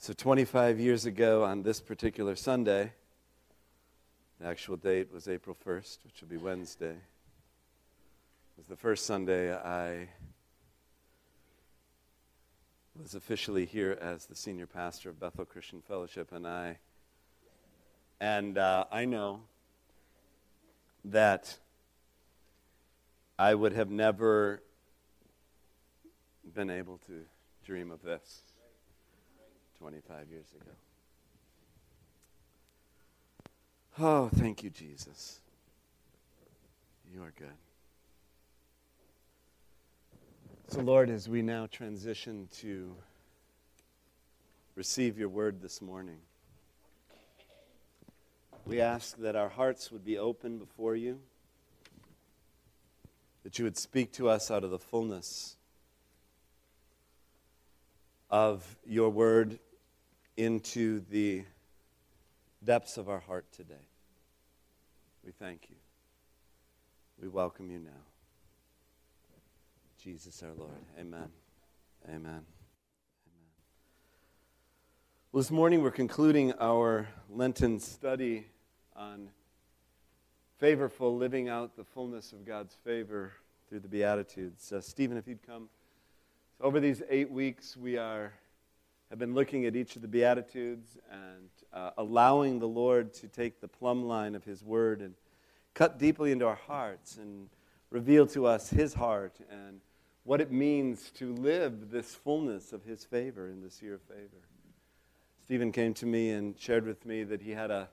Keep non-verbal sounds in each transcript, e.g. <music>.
So, 25 years ago on this particular Sunday, the actual date was April 1st, which will be Wednesday. It was the first Sunday I was officially here as the senior pastor of Bethel Christian Fellowship, and I and uh, I know that I would have never been able to dream of this 25 years ago. Oh, thank you, Jesus. You are good. So, Lord, as we now transition to receive your word this morning, we ask that our hearts would be open before you, that you would speak to us out of the fullness of your word into the depths of our heart today. We thank you. We welcome you now. Jesus our Lord. Amen. Amen. Amen. Well, this morning we're concluding our Lenten study on favorful living out the fullness of God's favor through the Beatitudes. Uh, Stephen, if you'd come. So over these eight weeks, we are have been looking at each of the Beatitudes and uh, allowing the Lord to take the plumb line of His Word and cut deeply into our hearts and reveal to us His heart and what it means to live this fullness of His favor in this year of favor. Stephen came to me and shared with me that he had a,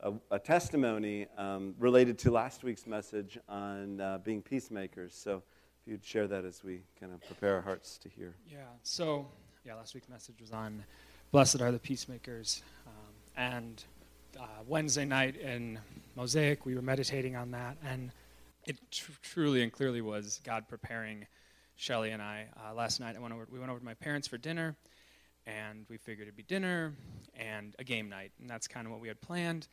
a, a testimony um, related to last week's message on uh, being peacemakers. So if you'd share that as we kind of prepare our hearts to hear. Yeah, so yeah, last week's message was on Blessed are the Peacemakers. Um, and uh, Wednesday night in Mosaic, we were meditating on that. And it tr- truly and clearly was God preparing Shelly and I. Uh, last night, I went over, we went over to my parents for dinner. And we figured it'd be dinner and a game night. And that's kind of what we had planned.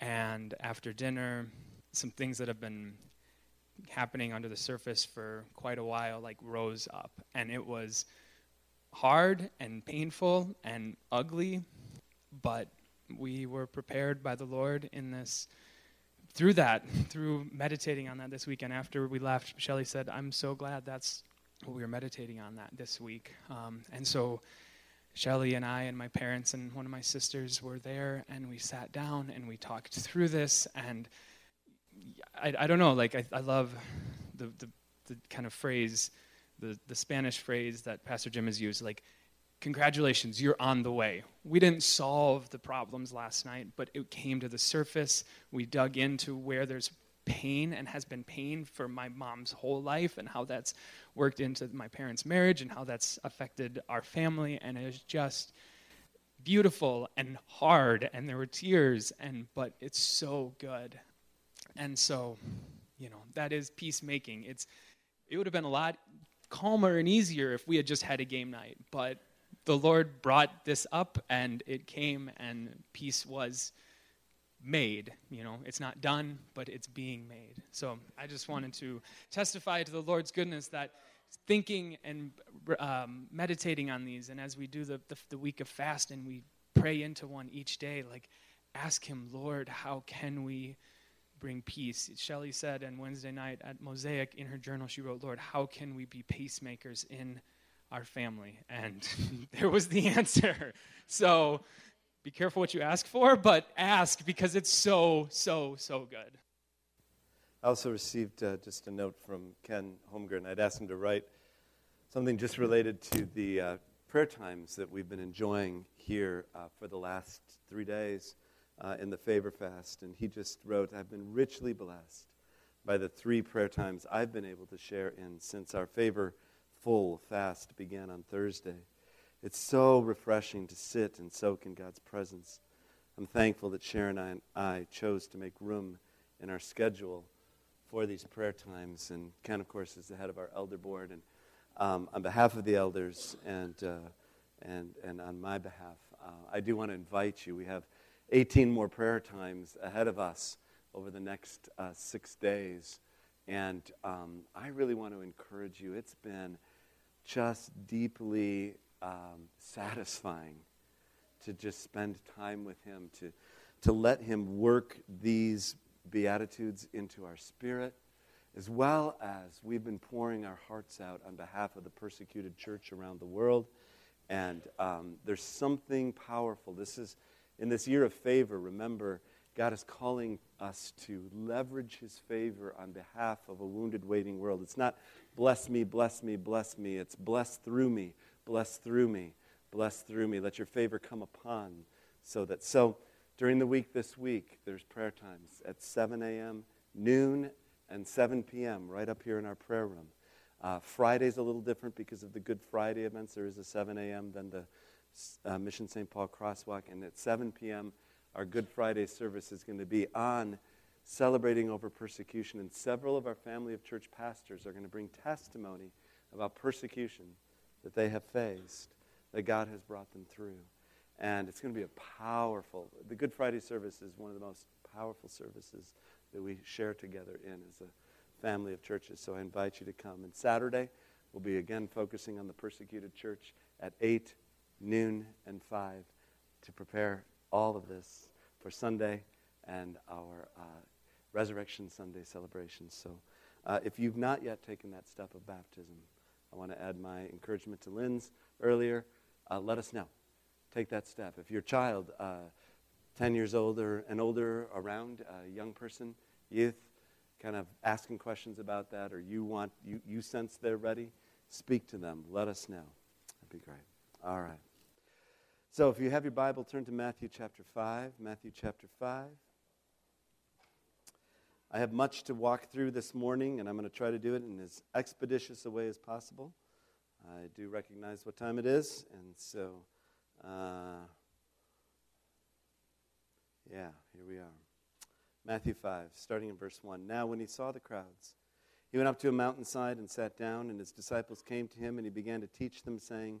And after dinner, some things that have been happening under the surface for quite a while like rose up and it was hard and painful and ugly, but we were prepared by the Lord in this. Through that, through meditating on that this weekend, after we left, Shelly said, I'm so glad that's what we were meditating on that this week. Um, and so Shelly and I and my parents and one of my sisters were there, and we sat down and we talked through this. And I, I don't know, like, I, I love the, the, the kind of phrase, the, the Spanish phrase that Pastor Jim has used, like, congratulations, you're on the way. We didn't solve the problems last night, but it came to the surface. We dug into where there's pain and has been pain for my mom's whole life and how that's worked into my parents' marriage and how that's affected our family. And it is just beautiful and hard and there were tears and but it's so good and so you know that is peacemaking it's it would have been a lot calmer and easier if we had just had a game night. But the Lord brought this up and it came and peace was made. You know, it's not done, but it's being made. So I just wanted to testify to the Lord's goodness that thinking and um, meditating on these, and as we do the, the, the week of fast and we pray into one each day, like ask Him, Lord, how can we bring peace. Shelley said on Wednesday night at Mosaic in her journal, she wrote, Lord, how can we be peacemakers in our family? And <laughs> there was the answer. So be careful what you ask for, but ask because it's so, so, so good. I also received uh, just a note from Ken Holmgren. I'd asked him to write something just related to the uh, prayer times that we've been enjoying here uh, for the last three days uh, in the favor fast. And he just wrote, I've been richly blessed by the three prayer times I've been able to share in since our favor full fast began on Thursday. It's so refreshing to sit and soak in God's presence. I'm thankful that Sharon and I chose to make room in our schedule for these prayer times. And Ken, of course, is the head of our elder board. And um, on behalf of the elders and, uh, and, and on my behalf, uh, I do want to invite you. We have 18 more prayer times ahead of us over the next uh, six days. And um, I really want to encourage you. It's been just deeply um, satisfying to just spend time with Him, to, to let Him work these Beatitudes into our spirit, as well as we've been pouring our hearts out on behalf of the persecuted church around the world. And um, there's something powerful. This is, in this year of favor, remember, God is calling us to leverage his favor on behalf of a wounded, waiting world. It's not bless me, bless me, bless me. It's bless through me, bless through me, bless through me. Let your favor come upon so that. So during the week this week, there's prayer times at 7 a.m., noon, and 7 p.m. right up here in our prayer room. Uh, Friday's a little different because of the Good Friday events. There is a 7 a.m., then the uh, Mission St. Paul Crosswalk, and at 7 p.m., our Good Friday service is going to be on celebrating over persecution. And several of our family of church pastors are going to bring testimony about persecution that they have faced, that God has brought them through. And it's going to be a powerful, the Good Friday service is one of the most powerful services that we share together in as a family of churches. So I invite you to come. And Saturday, we'll be again focusing on the persecuted church at 8, noon, and 5 to prepare all of this for Sunday and our uh, Resurrection Sunday celebrations. So uh, if you've not yet taken that step of baptism, I want to add my encouragement to Lynn's earlier. Uh, let us know. Take that step. If your child, uh, 10 years older and older, around a young person, youth, kind of asking questions about that, or you want you, you sense they're ready, speak to them. Let us know. That'd be great. All right. So if you have your Bible, turn to Matthew chapter 5. Matthew chapter 5. I have much to walk through this morning, and I'm going to try to do it in as expeditious a way as possible. I do recognize what time it is, and so, uh, yeah, here we are. Matthew 5, starting in verse 1. Now, when he saw the crowds, he went up to a mountainside and sat down, and his disciples came to him, and he began to teach them, saying,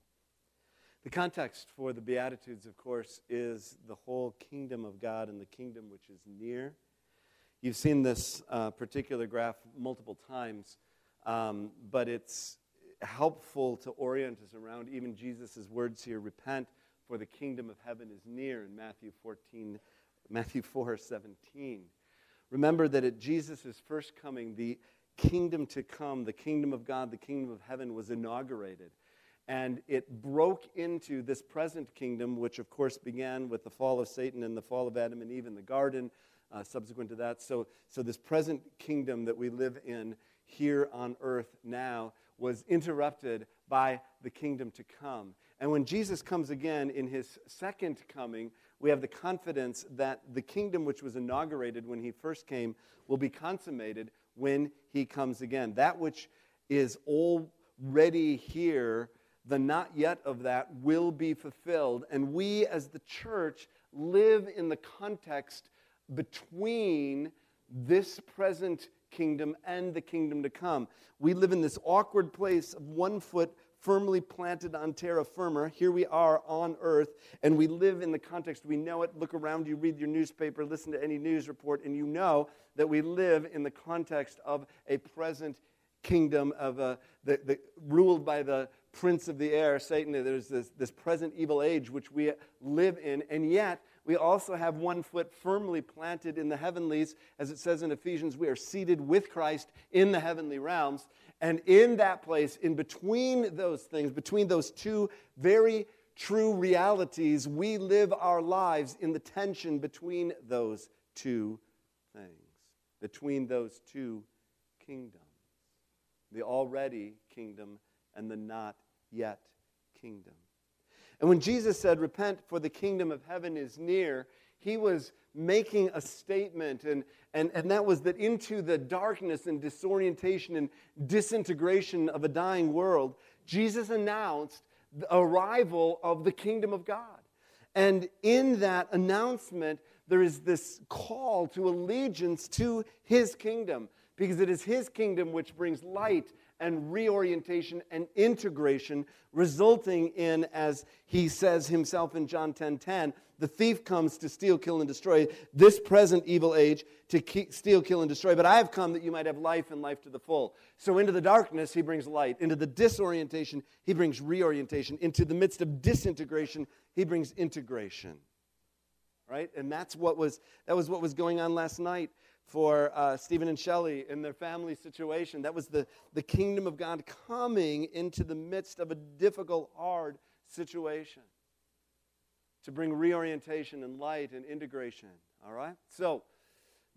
the context for the Beatitudes, of course, is the whole kingdom of God and the kingdom which is near. You've seen this uh, particular graph multiple times, um, but it's helpful to orient us around even Jesus' words here repent, for the kingdom of heaven is near in Matthew 14, Matthew 4 17. Remember that at Jesus' first coming, the kingdom to come, the kingdom of God, the kingdom of heaven was inaugurated and it broke into this present kingdom, which of course began with the fall of Satan and the fall of Adam and Eve in the garden, uh, subsequent to that. So, so, this present kingdom that we live in here on earth now was interrupted by the kingdom to come. And when Jesus comes again in his second coming, we have the confidence that the kingdom which was inaugurated when he first came will be consummated when he comes again. That which is already here the not yet of that will be fulfilled. And we as the church live in the context between this present kingdom and the kingdom to come. We live in this awkward place of one foot firmly planted on terra firma. Here we are on earth, and we live in the context. We know it. Look around you, read your newspaper, listen to any news report, and you know that we live in the context of a present kingdom of a, the, the, ruled by the prince of the air, Satan. There's this, this present evil age which we live in, and yet we also have one foot firmly planted in the heavenlies. As it says in Ephesians, we are seated with Christ in the heavenly realms. And in that place, in between those things, between those two very true realities, we live our lives in the tension between those two things, between those two kingdoms the already kingdom and the not yet kingdom. And when Jesus said, Repent, for the kingdom of heaven is near, he was making a statement, and, and, and that was that into the darkness and disorientation and disintegration of a dying world, Jesus announced the arrival of the kingdom of God. And in that announcement, there is this call to allegiance to his kingdom because it is his kingdom which brings light and reorientation and integration, resulting in, as he says himself in John 10 10, the thief comes to steal, kill, and destroy this present evil age to steal, kill, and destroy. But I have come that you might have life and life to the full. So into the darkness, he brings light. Into the disorientation, he brings reorientation. Into the midst of disintegration, he brings integration. Right? And that's what was, that was what was going on last night for uh, Stephen and Shelley in their family situation. That was the, the kingdom of God coming into the midst of a difficult, hard situation to bring reorientation and light and integration. All right? So,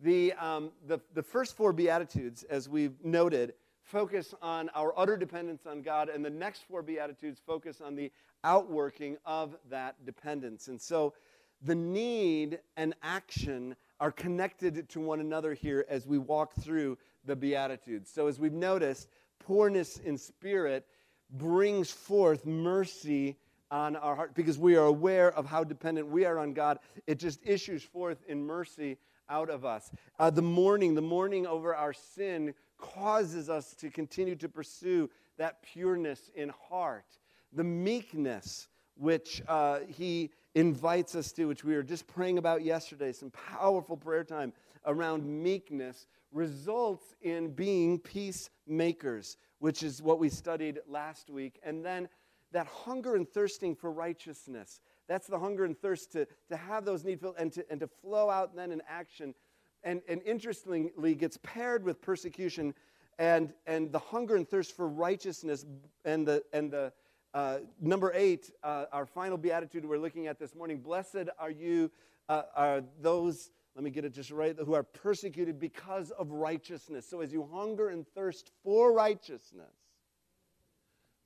the, um, the, the first four Beatitudes, as we've noted, focus on our utter dependence on God, and the next four Beatitudes focus on the outworking of that dependence. And so, the need and action are connected to one another here as we walk through the Beatitudes. So, as we've noticed, poorness in spirit brings forth mercy on our heart because we are aware of how dependent we are on God. It just issues forth in mercy out of us. Uh, the mourning, the mourning over our sin causes us to continue to pursue that pureness in heart. The meekness, which uh, he invites us to, which we were just praying about yesterday, some powerful prayer time around meekness, results in being peacemakers, which is what we studied last week. And then that hunger and thirsting for righteousness. That's the hunger and thirst to, to have those needs filled and to, and to flow out then in action. And, and interestingly, gets paired with persecution and, and the hunger and thirst for righteousness. And the, and the uh, number eight, uh, our final beatitude we're looking at this morning Blessed are you, uh, are those, let me get it just right, who are persecuted because of righteousness. So as you hunger and thirst for righteousness,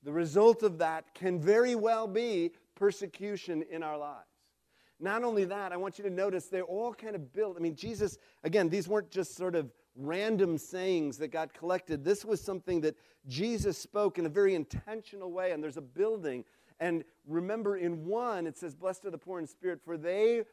the result of that can very well be persecution in our lives. Not only that, I want you to notice they're all kind of built. I mean, Jesus, again, these weren't just sort of random sayings that got collected. This was something that Jesus spoke in a very intentional way, and there's a building. And remember, in one, it says, Blessed are the poor in spirit, for they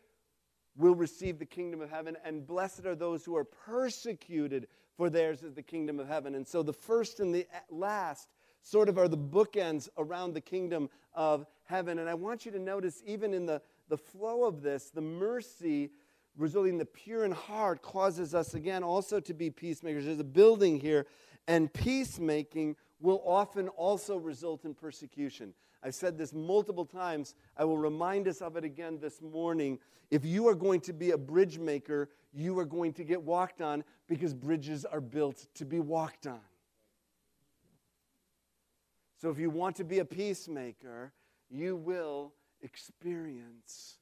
will receive the kingdom of heaven, and blessed are those who are persecuted, for theirs is the kingdom of heaven. And so the first and the last sort of are the bookends around the kingdom of heaven. And I want you to notice, even in the, the flow of this, the mercy resulting the pure in heart causes us again also to be peacemakers. There's a building here, and peacemaking will often also result in persecution. I've said this multiple times. I will remind us of it again this morning. If you are going to be a bridge maker, you are going to get walked on because bridges are built to be walked on. So if you want to be a peacemaker, you will experience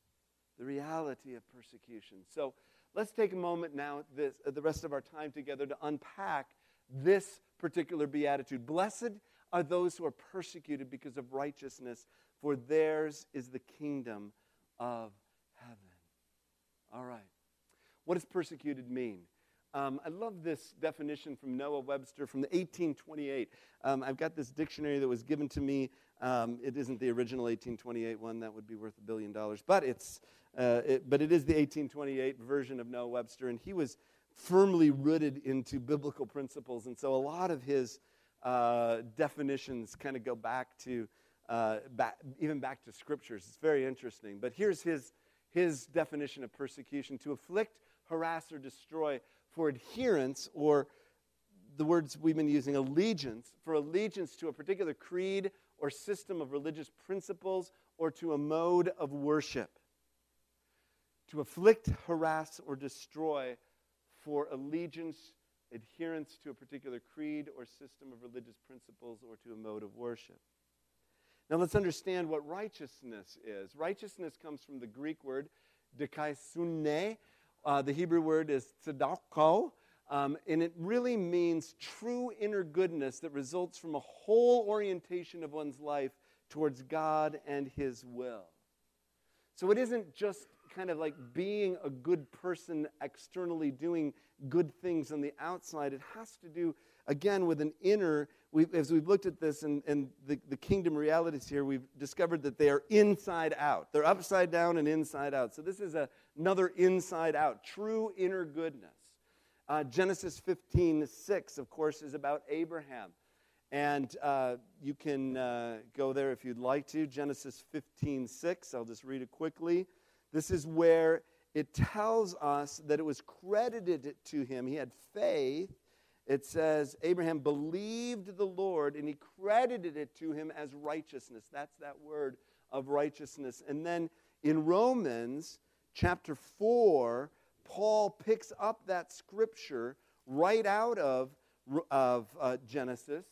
the reality of persecution. So let's take a moment now, this, the rest of our time together, to unpack this particular beatitude. Blessed are those who are persecuted because of righteousness, for theirs is the kingdom of heaven. All right. What does persecuted mean? Um, I love this definition from Noah Webster from the 1828. Um, I've got this dictionary that was given to me. Um, it isn't the original 1828 one; that would be worth a billion dollars. But it's, uh, it, but it is the 1828 version of Noah Webster, and he was firmly rooted into biblical principles, and so a lot of his uh, definitions kind of go back to uh, back, even back to scriptures. It's very interesting. But here's his his definition of persecution: to afflict, harass, or destroy for adherence, or the words we've been using, allegiance, for allegiance to a particular creed or system of religious principles or to a mode of worship. To afflict, harass, or destroy for allegiance, adherence to a particular creed or system of religious principles or to a mode of worship. Now let's understand what righteousness is. Righteousness comes from the Greek word dikaiosune, uh, the Hebrew word is tzedakah, um, and it really means true inner goodness that results from a whole orientation of one's life towards God and His will. So it isn't just kind of like being a good person externally, doing good things on the outside. It has to do, again, with an inner we, as we've looked at this and, and the, the kingdom realities here, we've discovered that they are inside out. They're upside down and inside out. So this is a, another inside out, true inner goodness. Uh, Genesis 15, 6, of course, is about Abraham. And uh, you can uh, go there if you'd like to. Genesis 15, 6. I'll just read it quickly. This is where it tells us that it was credited to him. He had faith it says, Abraham believed the Lord and he credited it to him as righteousness. That's that word of righteousness. And then in Romans chapter 4, Paul picks up that scripture right out of, of uh, Genesis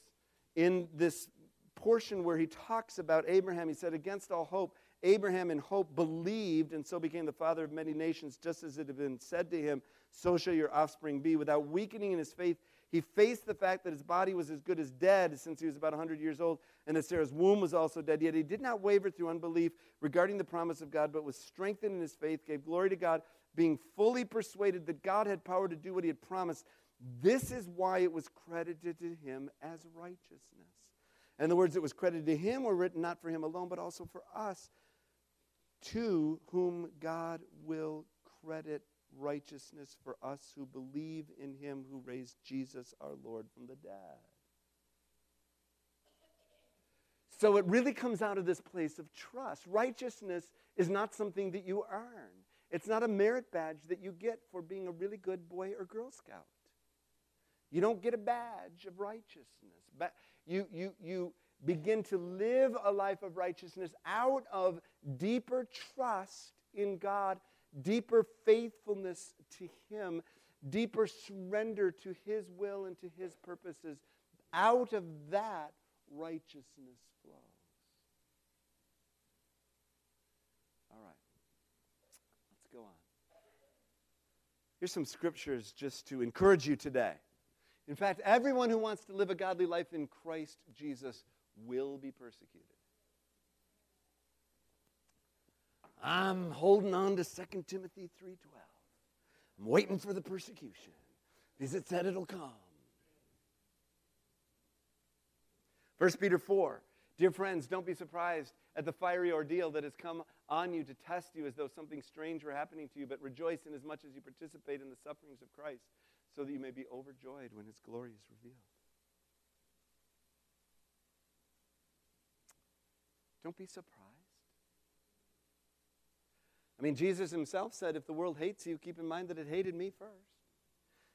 in this portion where he talks about Abraham. He said, Against all hope, Abraham in hope believed and so became the father of many nations, just as it had been said to him, So shall your offspring be. Without weakening in his faith, he faced the fact that his body was as good as dead since he was about 100 years old, and that Sarah's womb was also dead. Yet he did not waver through unbelief regarding the promise of God, but was strengthened in his faith, gave glory to God, being fully persuaded that God had power to do what he had promised. This is why it was credited to him as righteousness. And the words that was credited to him were written not for him alone, but also for us, to whom God will credit righteousness for us who believe in him who raised Jesus our Lord from the dead. So it really comes out of this place of trust. Righteousness is not something that you earn, it's not a merit badge that you get for being a really good boy or Girl Scout. You don't get a badge of righteousness. You, you, you begin to live a life of righteousness out of deeper trust in God deeper faithfulness to Him, deeper surrender to His will and to His purposes. Out of that, righteousness flows. All right, let's go on. Here's some scriptures just to encourage you today. In fact, everyone who wants to live a godly life in Christ Jesus will be persecuted. I'm holding on to 2 Timothy 3:12. I'm waiting for the persecution because it said it'll come. 1 Peter 4. Dear friends, don't be surprised at the fiery ordeal that has come on you to test you as though something strange were happening to you, but rejoice in as much as you participate in the sufferings of Christ, so that you may be overjoyed when his glory is revealed. Don't be surprised. I mean, Jesus himself said, if the world hates you, keep in mind that it hated me first.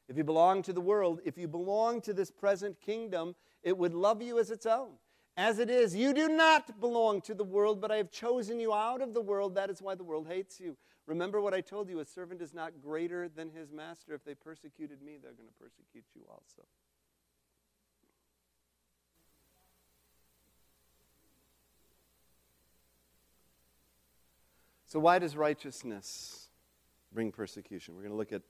If you belong to the world, if you belong to this present kingdom, it would love you as its own. As it is, you do not belong to the world, but I have chosen you out of the world. That is why the world hates you. Remember what I told you a servant is not greater than his master. If they persecuted me, they're going to persecute you also. So, why does righteousness bring persecution? We're going to look at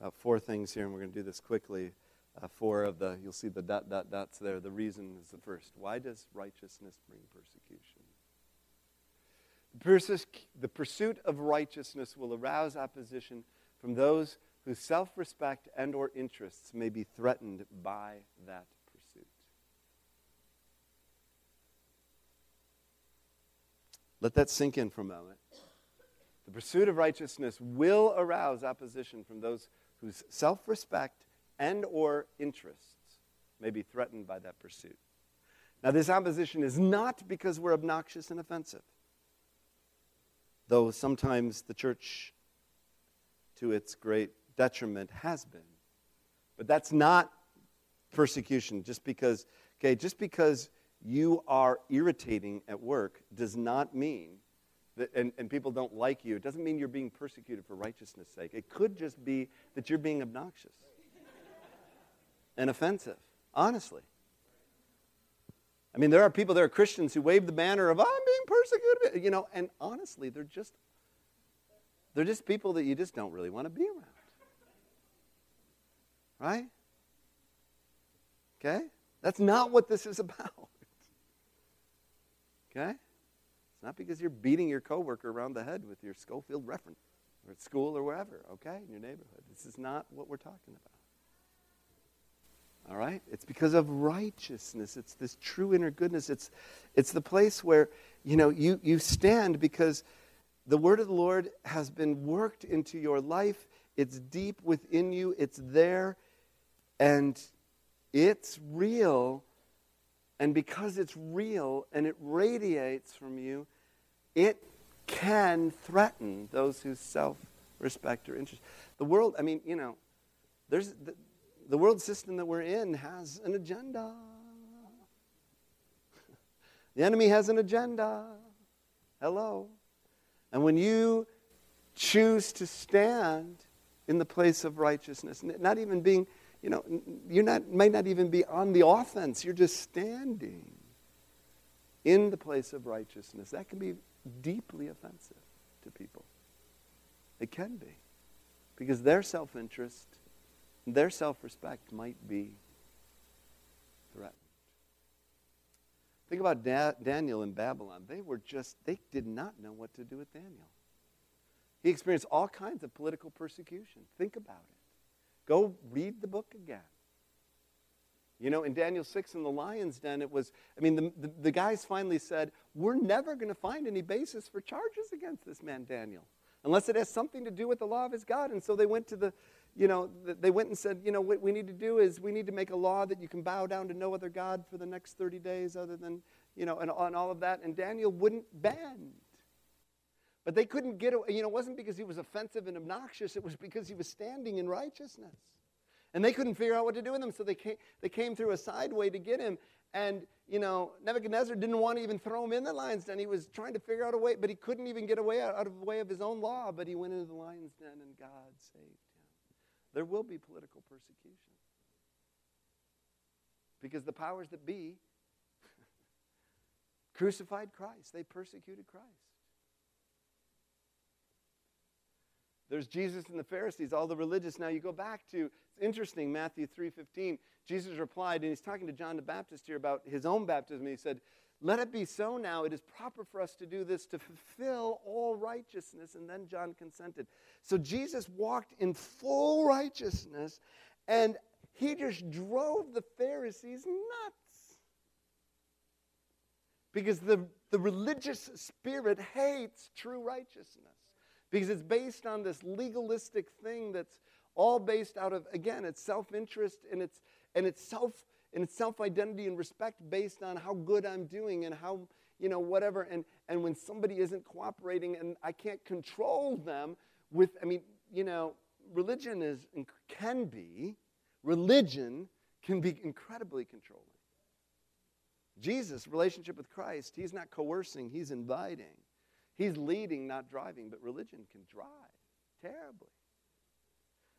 about four things here, and we're going to do this quickly. Uh, four of the, you'll see the dot, dot, dots there. The reason is the first. Why does righteousness bring persecution? The pursuit of righteousness will arouse opposition from those whose self-respect and or interests may be threatened by that pursuit. Let that sink in for a moment. The pursuit of righteousness will arouse opposition from those whose self-respect and or interests may be threatened by that pursuit. Now this opposition is not because we're obnoxious and offensive. Though sometimes the church to its great detriment has been. But that's not persecution just because okay, just because you are irritating at work does not mean that, and, and people don't like you, it doesn't mean you're being persecuted for righteousness' sake. It could just be that you're being obnoxious <laughs> and offensive, honestly. I mean, there are people, there are Christians who wave the banner of, I'm being persecuted, you know, and honestly, they're just, they're just people that you just don't really want to be around. Right? Okay? That's not what this is about. <laughs> Okay? It's not because you're beating your coworker around the head with your Scofield reference or at school or wherever, okay, in your neighborhood. This is not what we're talking about. All right? It's because of righteousness. It's this true inner goodness. It's, it's the place where, you know, you, you stand because the word of the Lord has been worked into your life. It's deep within you. It's there. And it's real. And because it's real and it radiates from you, it can threaten those whose self respect or interest. The world, I mean, you know, there's the, the world system that we're in has an agenda. <laughs> The enemy has an agenda. Hello. And when you choose to stand in the place of righteousness, not even being, you know, you not might not even be on the offense. You're just standing in the place of righteousness. That can be deeply offensive to people. It can be. Because their self interest, their self respect might be threatened. Think about da- Daniel in Babylon. They were just, they did not know what to do with Daniel. He experienced all kinds of political persecution. Think about it. Go read the book again. You know, in Daniel 6 in the lion's den, it was, I mean, the, the, the guys finally said, We're never going to find any basis for charges against this man, Daniel unless it has something to do with the law of his God. And so they went to the, you know, they went and said, you know, what we need to do is we need to make a law that you can bow down to no other God for the next 30 days other than, you know, and, and all of that. And Daniel wouldn't bend. But they couldn't get away. You know, it wasn't because he was offensive and obnoxious, it was because he was standing in righteousness. And they couldn't figure out what to do with him, so they came, they came through a side way to get him. And, you know, Nebuchadnezzar didn't want to even throw him in the lion's den. He was trying to figure out a way, but he couldn't even get away out, out of the way of his own law. But he went into the lion's den and God saved him. There will be political persecution. Because the powers that be <laughs> crucified Christ, they persecuted Christ. There's Jesus and the Pharisees, all the religious. Now you go back to, it's interesting, Matthew 3.15. Jesus replied, and he's talking to John the Baptist here about his own baptism. He said, Let it be so now. It is proper for us to do this to fulfill all righteousness. And then John consented. So Jesus walked in full righteousness, and he just drove the Pharisees nuts. Because the, the religious spirit hates true righteousness. Because it's based on this legalistic thing that's all based out of, again, it's self interest and it's and it's self and it's self-identity and respect based on how good I'm doing and how you know whatever. And and when somebody isn't cooperating and I can't control them with I mean you know religion is can be religion can be incredibly controlling. Jesus relationship with Christ he's not coercing he's inviting he's leading not driving but religion can drive terribly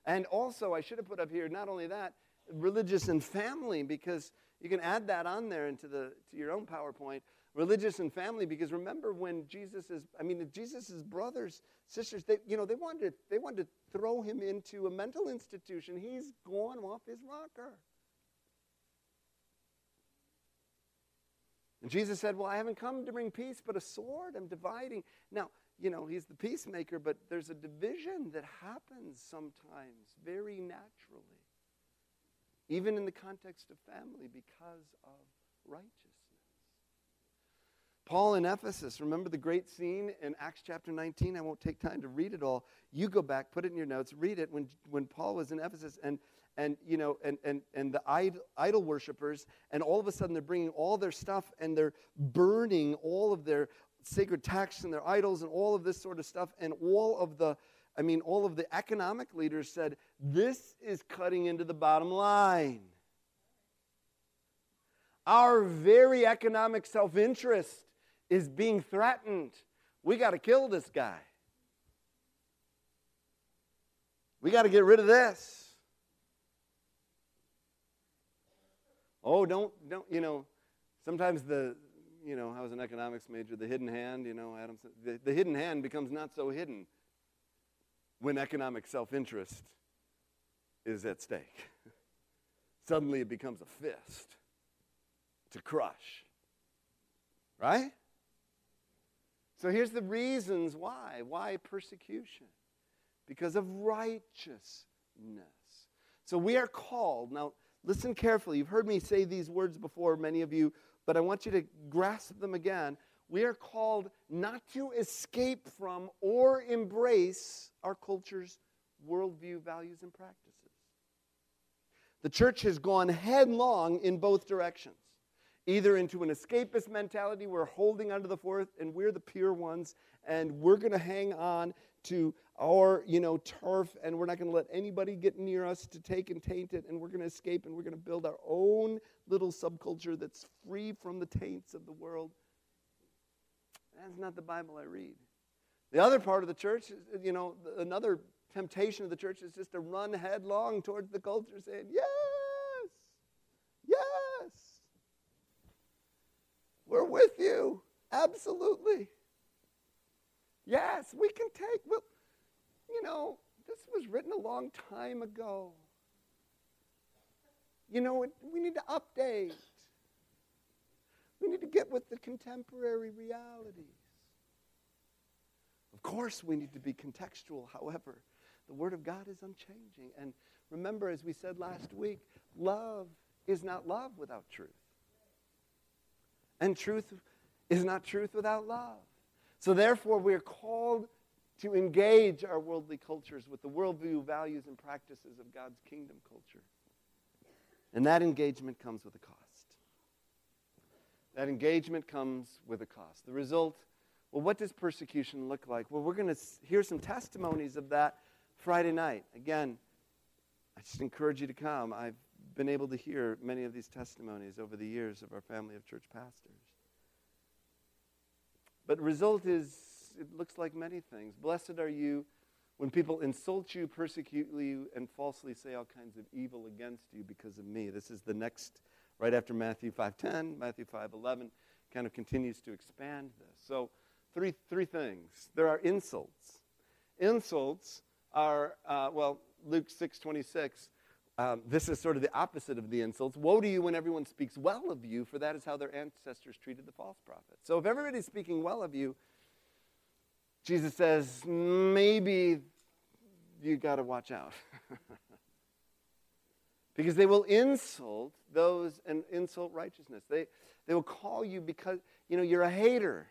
and also I should have put up here not only that religious and family because you can add that on there into the to your own PowerPoint. Religious and family because remember when Jesus is I mean Jesus' brothers, sisters, they you know they wanted they wanted to throw him into a mental institution. He's gone off his rocker. And Jesus said, Well, I haven't come to bring peace, but a sword. I'm dividing. Now, you know, he's the peacemaker, but there's a division that happens sometimes very naturally even in the context of family, because of righteousness. Paul in Ephesus, remember the great scene in Acts chapter 19? I won't take time to read it all. You go back, put it in your notes, read it when, when Paul was in Ephesus and, and, you know, and, and, and the idol, idol worshippers, and all of a sudden they're bringing all their stuff and they're burning all of their sacred texts and their idols and all of this sort of stuff, and all of the I mean, all of the economic leaders said, this is cutting into the bottom line. Our very economic self interest is being threatened. We got to kill this guy. We got to get rid of this. Oh, don't, don't, you know, sometimes the, you know, I was an economics major, the hidden hand, you know, Adam the, the hidden hand becomes not so hidden when economic self interest is at stake. <laughs> Suddenly it becomes a fist to crush. Right? So here's the reasons why. Why persecution? Because of righteousness. So we are called. Now, listen carefully. You've heard me say these words before, many of you, but I want you to grasp them again. We are called not to escape from or embrace our culture's worldview, values, and practices. The church has gone headlong in both directions either into an escapist mentality, we're holding onto the fourth and we're the pure ones, and we're going to hang on to our, you know, turf, and we're not going to let anybody get near us to take and taint it, and we're going to escape, and we're going to build our own little subculture that's free from the taints of the world. That's not the Bible I read. The other part of the church, you know, another temptation of the church is just to run headlong towards the culture saying, Yes, yes, we're with you. Absolutely. Yes, we can take, well, you know, this was written a long time ago. You know, we need to update. We need to get with the contemporary realities. Of course, we need to be contextual. However, the Word of God is unchanging. And remember, as we said last week, love is not love without truth. And truth is not truth without love. So, therefore, we are called to engage our worldly cultures with the worldview, values, and practices of God's kingdom culture. And that engagement comes with a cost. That engagement comes with a cost. The result, well, what does persecution look like? Well, we're going to hear some testimonies of that Friday night. Again, I just encourage you to come. I've been able to hear many of these testimonies over the years of our family of church pastors. But the result is, it looks like many things. Blessed are you when people insult you, persecute you, and falsely say all kinds of evil against you because of me. This is the next, right after Matthew 5.10, Matthew 5.11 kind of continues to expand this. So three, three things. There are insults. Insults are, uh, well, Luke 6.26, um, this is sort of the opposite of the insults. Woe to you when everyone speaks well of you, for that is how their ancestors treated the false prophets. So if everybody's speaking well of you, Jesus says, maybe you got to watch out. <laughs> because they will insult those and insult righteousness. They, they will call you because, you know, you're a hater.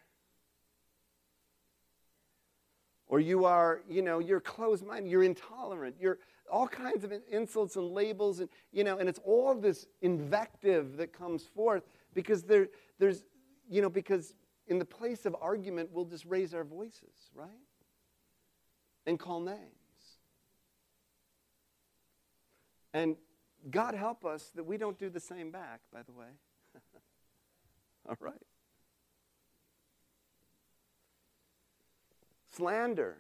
Or you are, you know, you're closed minded, you're intolerant, you're all kinds of insults and labels, and, you know, and it's all this invective that comes forth because there, there's, you know, because in the place of argument, we'll just raise our voices, right? And call names. And God help us that we don't do the same back, by the way. <laughs> all right. Slander.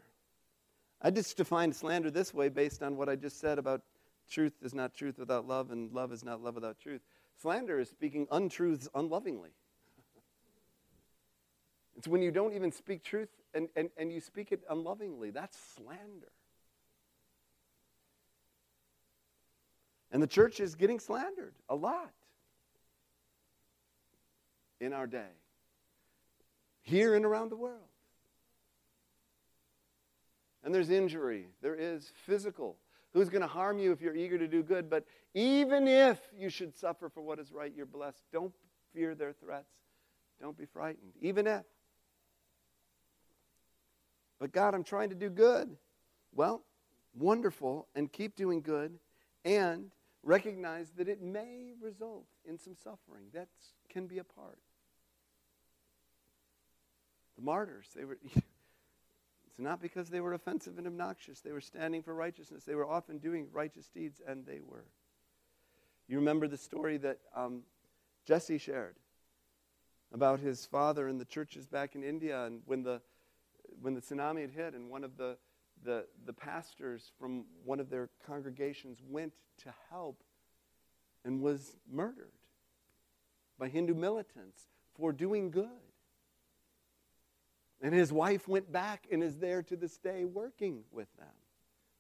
I just defined slander this way based on what I just said about truth is not truth without love and love is not love without truth. Slander is speaking untruths unlovingly. It's when you don't even speak truth and, and, and you speak it unlovingly. That's slander. And the church is getting slandered a lot in our day, here and around the world. And there's injury, there is physical. Who's going to harm you if you're eager to do good? But even if you should suffer for what is right, you're blessed. Don't fear their threats. Don't be frightened. Even if. But God, I'm trying to do good. Well, wonderful, and keep doing good, and recognize that it may result in some suffering. That can be a part. The martyrs, they were. <laughs> It's not because they were offensive and obnoxious. They were standing for righteousness. They were often doing righteous deeds, and they were. You remember the story that um, Jesse shared about his father and the churches back in India, and when the when the tsunami had hit, and one of the the, the pastors from one of their congregations went to help and was murdered by Hindu militants for doing good. And his wife went back and is there to this day working with them.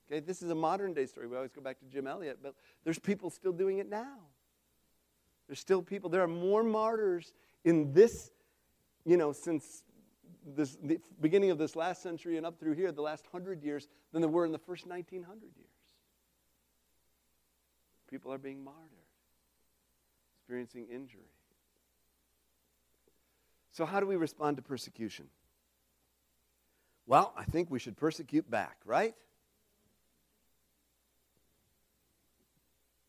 Okay, this is a modern day story. We always go back to Jim Elliot, but there's people still doing it now. There's still people. There are more martyrs in this, you know, since this, the beginning of this last century and up through here, the last hundred years, than there were in the first 1900 years. People are being martyred. experiencing injury. So, how do we respond to persecution? Well, I think we should persecute back, right?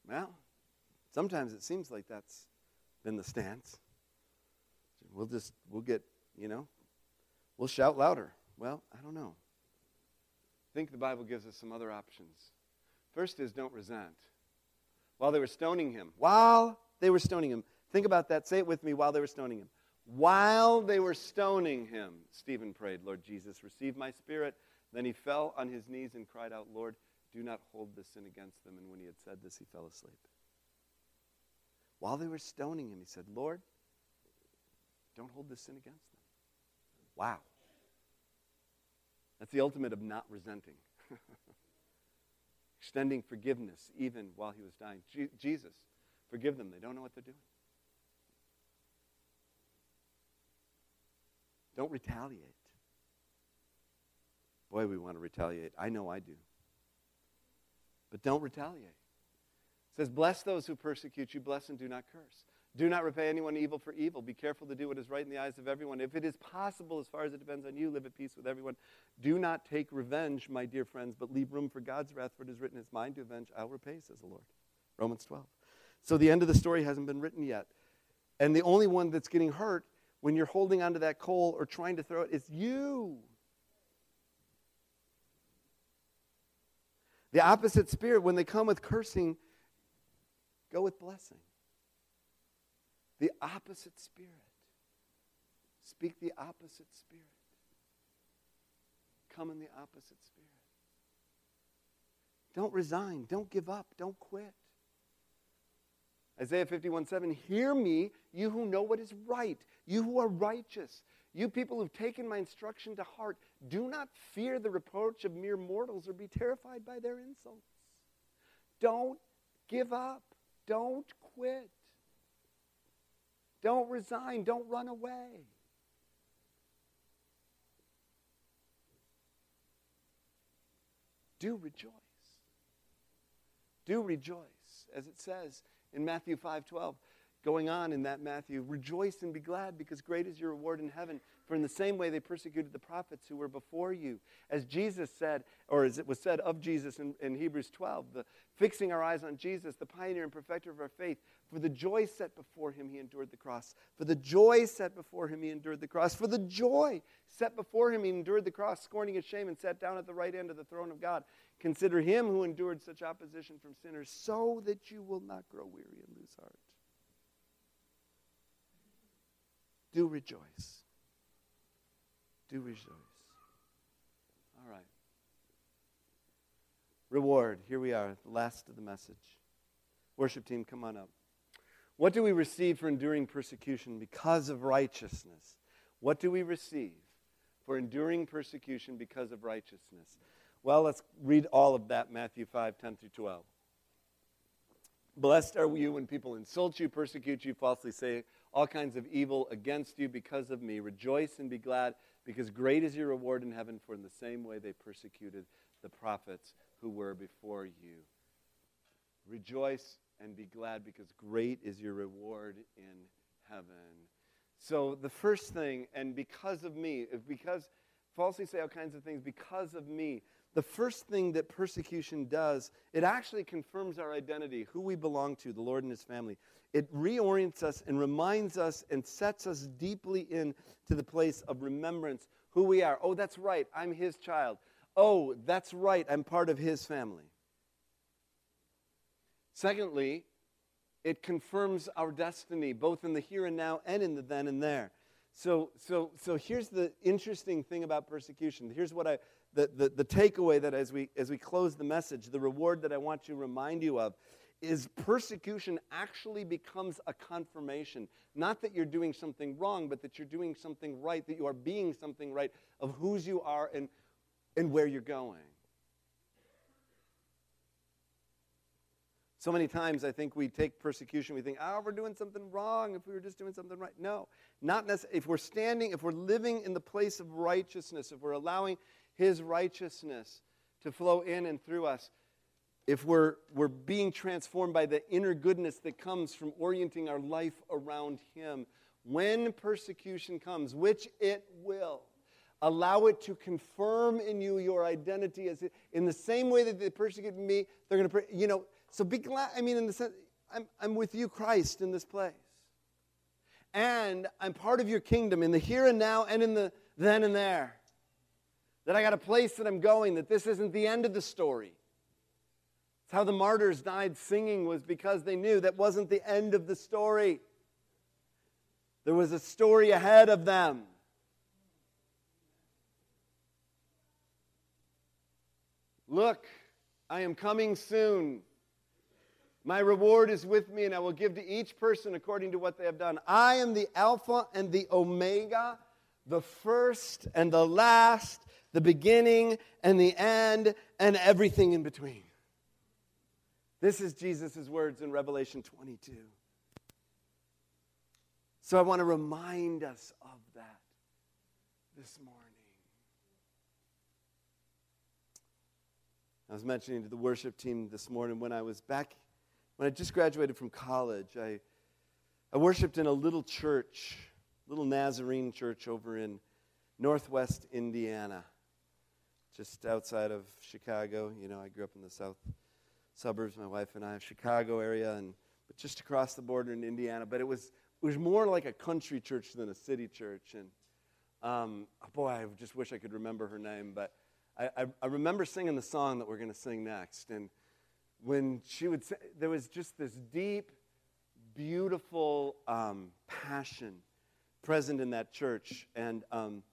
Well, sometimes it seems like that's been the stance. We'll just, we'll get, you know, we'll shout louder. Well, I don't know. I think the Bible gives us some other options. First is don't resent. While they were stoning him, while they were stoning him, think about that. Say it with me while they were stoning him. While they were stoning him, Stephen prayed, Lord Jesus, receive my spirit. Then he fell on his knees and cried out, Lord, do not hold this sin against them. And when he had said this, he fell asleep. While they were stoning him, he said, Lord, don't hold this sin against them. Wow. That's the ultimate of not resenting. <laughs> Extending forgiveness even while he was dying. Je- Jesus, forgive them. They don't know what they're doing. Don't retaliate. Boy, we want to retaliate. I know I do. But don't retaliate. It says, Bless those who persecute you, bless and do not curse. Do not repay anyone evil for evil. Be careful to do what is right in the eyes of everyone. If it is possible, as far as it depends on you, live at peace with everyone. Do not take revenge, my dear friends, but leave room for God's wrath, for it is written, It's mine to avenge, I'll repay, says the Lord. Romans 12. So the end of the story hasn't been written yet. And the only one that's getting hurt when you're holding onto that coal or trying to throw it is you. The opposite spirit, when they come with cursing, go with blessing. The opposite spirit. Speak the opposite spirit. Come in the opposite spirit. Don't resign. Don't give up. Don't quit. Isaiah 51 7, hear me, you who know what is right, you who are righteous, you people who've taken my instruction to heart. Do not fear the reproach of mere mortals or be terrified by their insults. Don't give up. Don't quit. Don't resign. Don't run away. Do rejoice. Do rejoice, as it says in Matthew 5:12 going on in that Matthew, rejoice and be glad because great is your reward in heaven. For in the same way they persecuted the prophets who were before you. As Jesus said, or as it was said of Jesus in, in Hebrews 12, the, fixing our eyes on Jesus, the pioneer and perfecter of our faith, for the joy set before him, he endured the cross. For the joy set before him, he endured the cross. For the joy set before him, he endured the cross, scorning his shame, and sat down at the right hand of the throne of God. Consider him who endured such opposition from sinners, so that you will not grow weary and lose heart. Do rejoice. Do rejoice. All right. Reward. Here we are, the last of the message. Worship team, come on up. What do we receive for enduring persecution because of righteousness? What do we receive for enduring persecution because of righteousness? Well, let's read all of that, Matthew 5, 10 through 12. Blessed are you when people insult you, persecute you, falsely say all kinds of evil against you because of me. Rejoice and be glad, because great is your reward in heaven, for in the same way they persecuted the prophets who were before you. Rejoice and be glad, because great is your reward in heaven. So, the first thing, and because of me, because falsely say all kinds of things, because of me, the first thing that persecution does, it actually confirms our identity, who we belong to, the Lord and His family. It reorients us and reminds us and sets us deeply into the place of remembrance who we are. Oh, that's right, I'm His child. Oh, that's right, I'm part of His family. Secondly, it confirms our destiny, both in the here and now and in the then and there. So, so, so here's the interesting thing about persecution. Here's what I, the, the, the takeaway that as we, as we close the message, the reward that I want to remind you of is persecution actually becomes a confirmation. Not that you're doing something wrong, but that you're doing something right, that you are being something right of whose you are and, and where you're going. So many times I think we take persecution, we think, oh, we're doing something wrong if we were just doing something right. No, not necessarily. If we're standing, if we're living in the place of righteousness, if we're allowing His righteousness to flow in and through us, if we're, we're being transformed by the inner goodness that comes from orienting our life around Him, when persecution comes, which it will, allow it to confirm in you your identity as in the same way that they persecuted me, they're going to, you know, so be glad. I mean, in the sense, I'm, I'm with you, Christ, in this place. And I'm part of your kingdom in the here and now and in the then and there. That I got a place that I'm going, that this isn't the end of the story. It's how the martyrs died singing, was because they knew that wasn't the end of the story. There was a story ahead of them. Look, I am coming soon. My reward is with me, and I will give to each person according to what they have done. I am the Alpha and the Omega, the first and the last, the beginning and the end, and everything in between. This is Jesus' words in Revelation 22. So I want to remind us of that this morning. I was mentioning to the worship team this morning when I was back when I just graduated from college, I, I worshiped in a little church, little Nazarene church over in northwest Indiana, just outside of Chicago. You know, I grew up in the south suburbs, my wife and I, Chicago area, and but just across the border in Indiana. But it was it was more like a country church than a city church. And um, boy, I just wish I could remember her name, but I, I, I remember singing the song that we're going to sing next, and when she would say, there was just this deep, beautiful um, passion present in that church. And, um,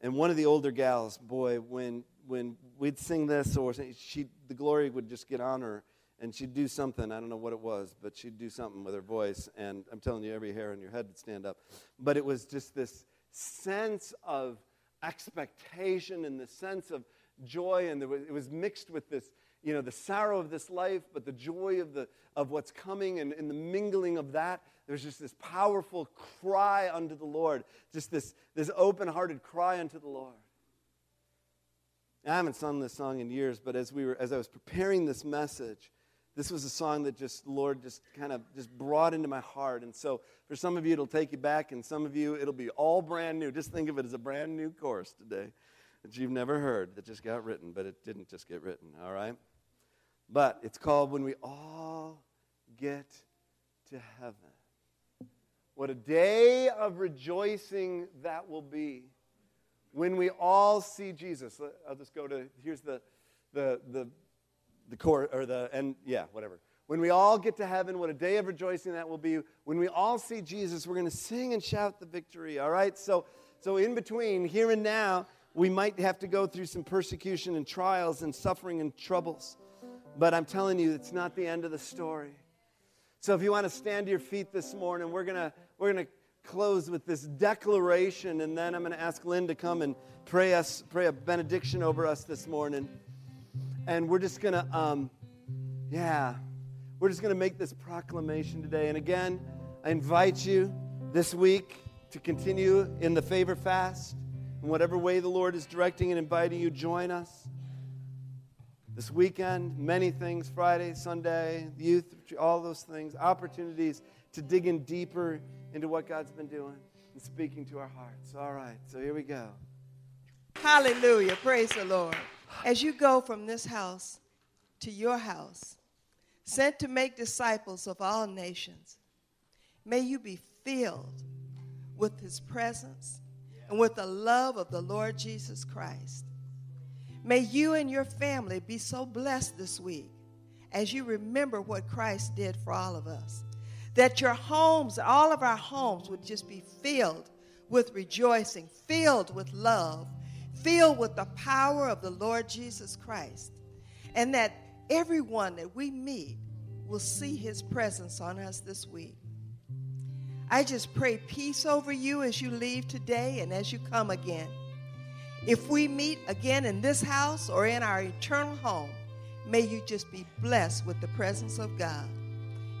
and one of the older gals, boy, when, when we'd sing this or she, the glory would just get on her and she'd do something. I don't know what it was, but she'd do something with her voice. And I'm telling you, every hair on your head would stand up. But it was just this sense of expectation and the sense of joy. And was, it was mixed with this you know, the sorrow of this life, but the joy of, the, of what's coming and, and the mingling of that. There's just this powerful cry unto the Lord, just this, this open hearted cry unto the Lord. I haven't sung this song in years, but as, we were, as I was preparing this message, this was a song that just, Lord, just kind of just brought into my heart. And so for some of you, it'll take you back, and some of you, it'll be all brand new. Just think of it as a brand new chorus today that you've never heard that just got written, but it didn't just get written, all right? But it's called When We All Get to Heaven. What a day of rejoicing that will be when we all see Jesus. I'll just go to here's the the the the core or the and yeah, whatever. When we all get to heaven, what a day of rejoicing that will be. When we all see Jesus, we're going to sing and shout the victory. All right? So so in between here and now, we might have to go through some persecution and trials and suffering and troubles. But I'm telling you, it's not the end of the story. So if you want to stand to your feet this morning, we're going to we're going to close with this declaration and then I'm going to ask Lynn to come and pray us pray a benediction over us this morning. And we're just going to um yeah, we're just going to make this proclamation today. And again, I invite you this week to continue in the favor fast. In whatever way the Lord is directing and inviting you, join us this weekend, many things Friday, Sunday, youth, all those things, opportunities to dig in deeper into what God's been doing and speaking to our hearts. All right, so here we go. Hallelujah. Praise the Lord. As you go from this house to your house, sent to make disciples of all nations, may you be filled with his presence and with the love of the Lord Jesus Christ. May you and your family be so blessed this week as you remember what Christ did for all of us. That your homes, all of our homes, would just be filled with rejoicing, filled with love, filled with the power of the Lord Jesus Christ. And that everyone that we meet will see his presence on us this week. I just pray peace over you as you leave today and as you come again. If we meet again in this house or in our eternal home, may you just be blessed with the presence of God.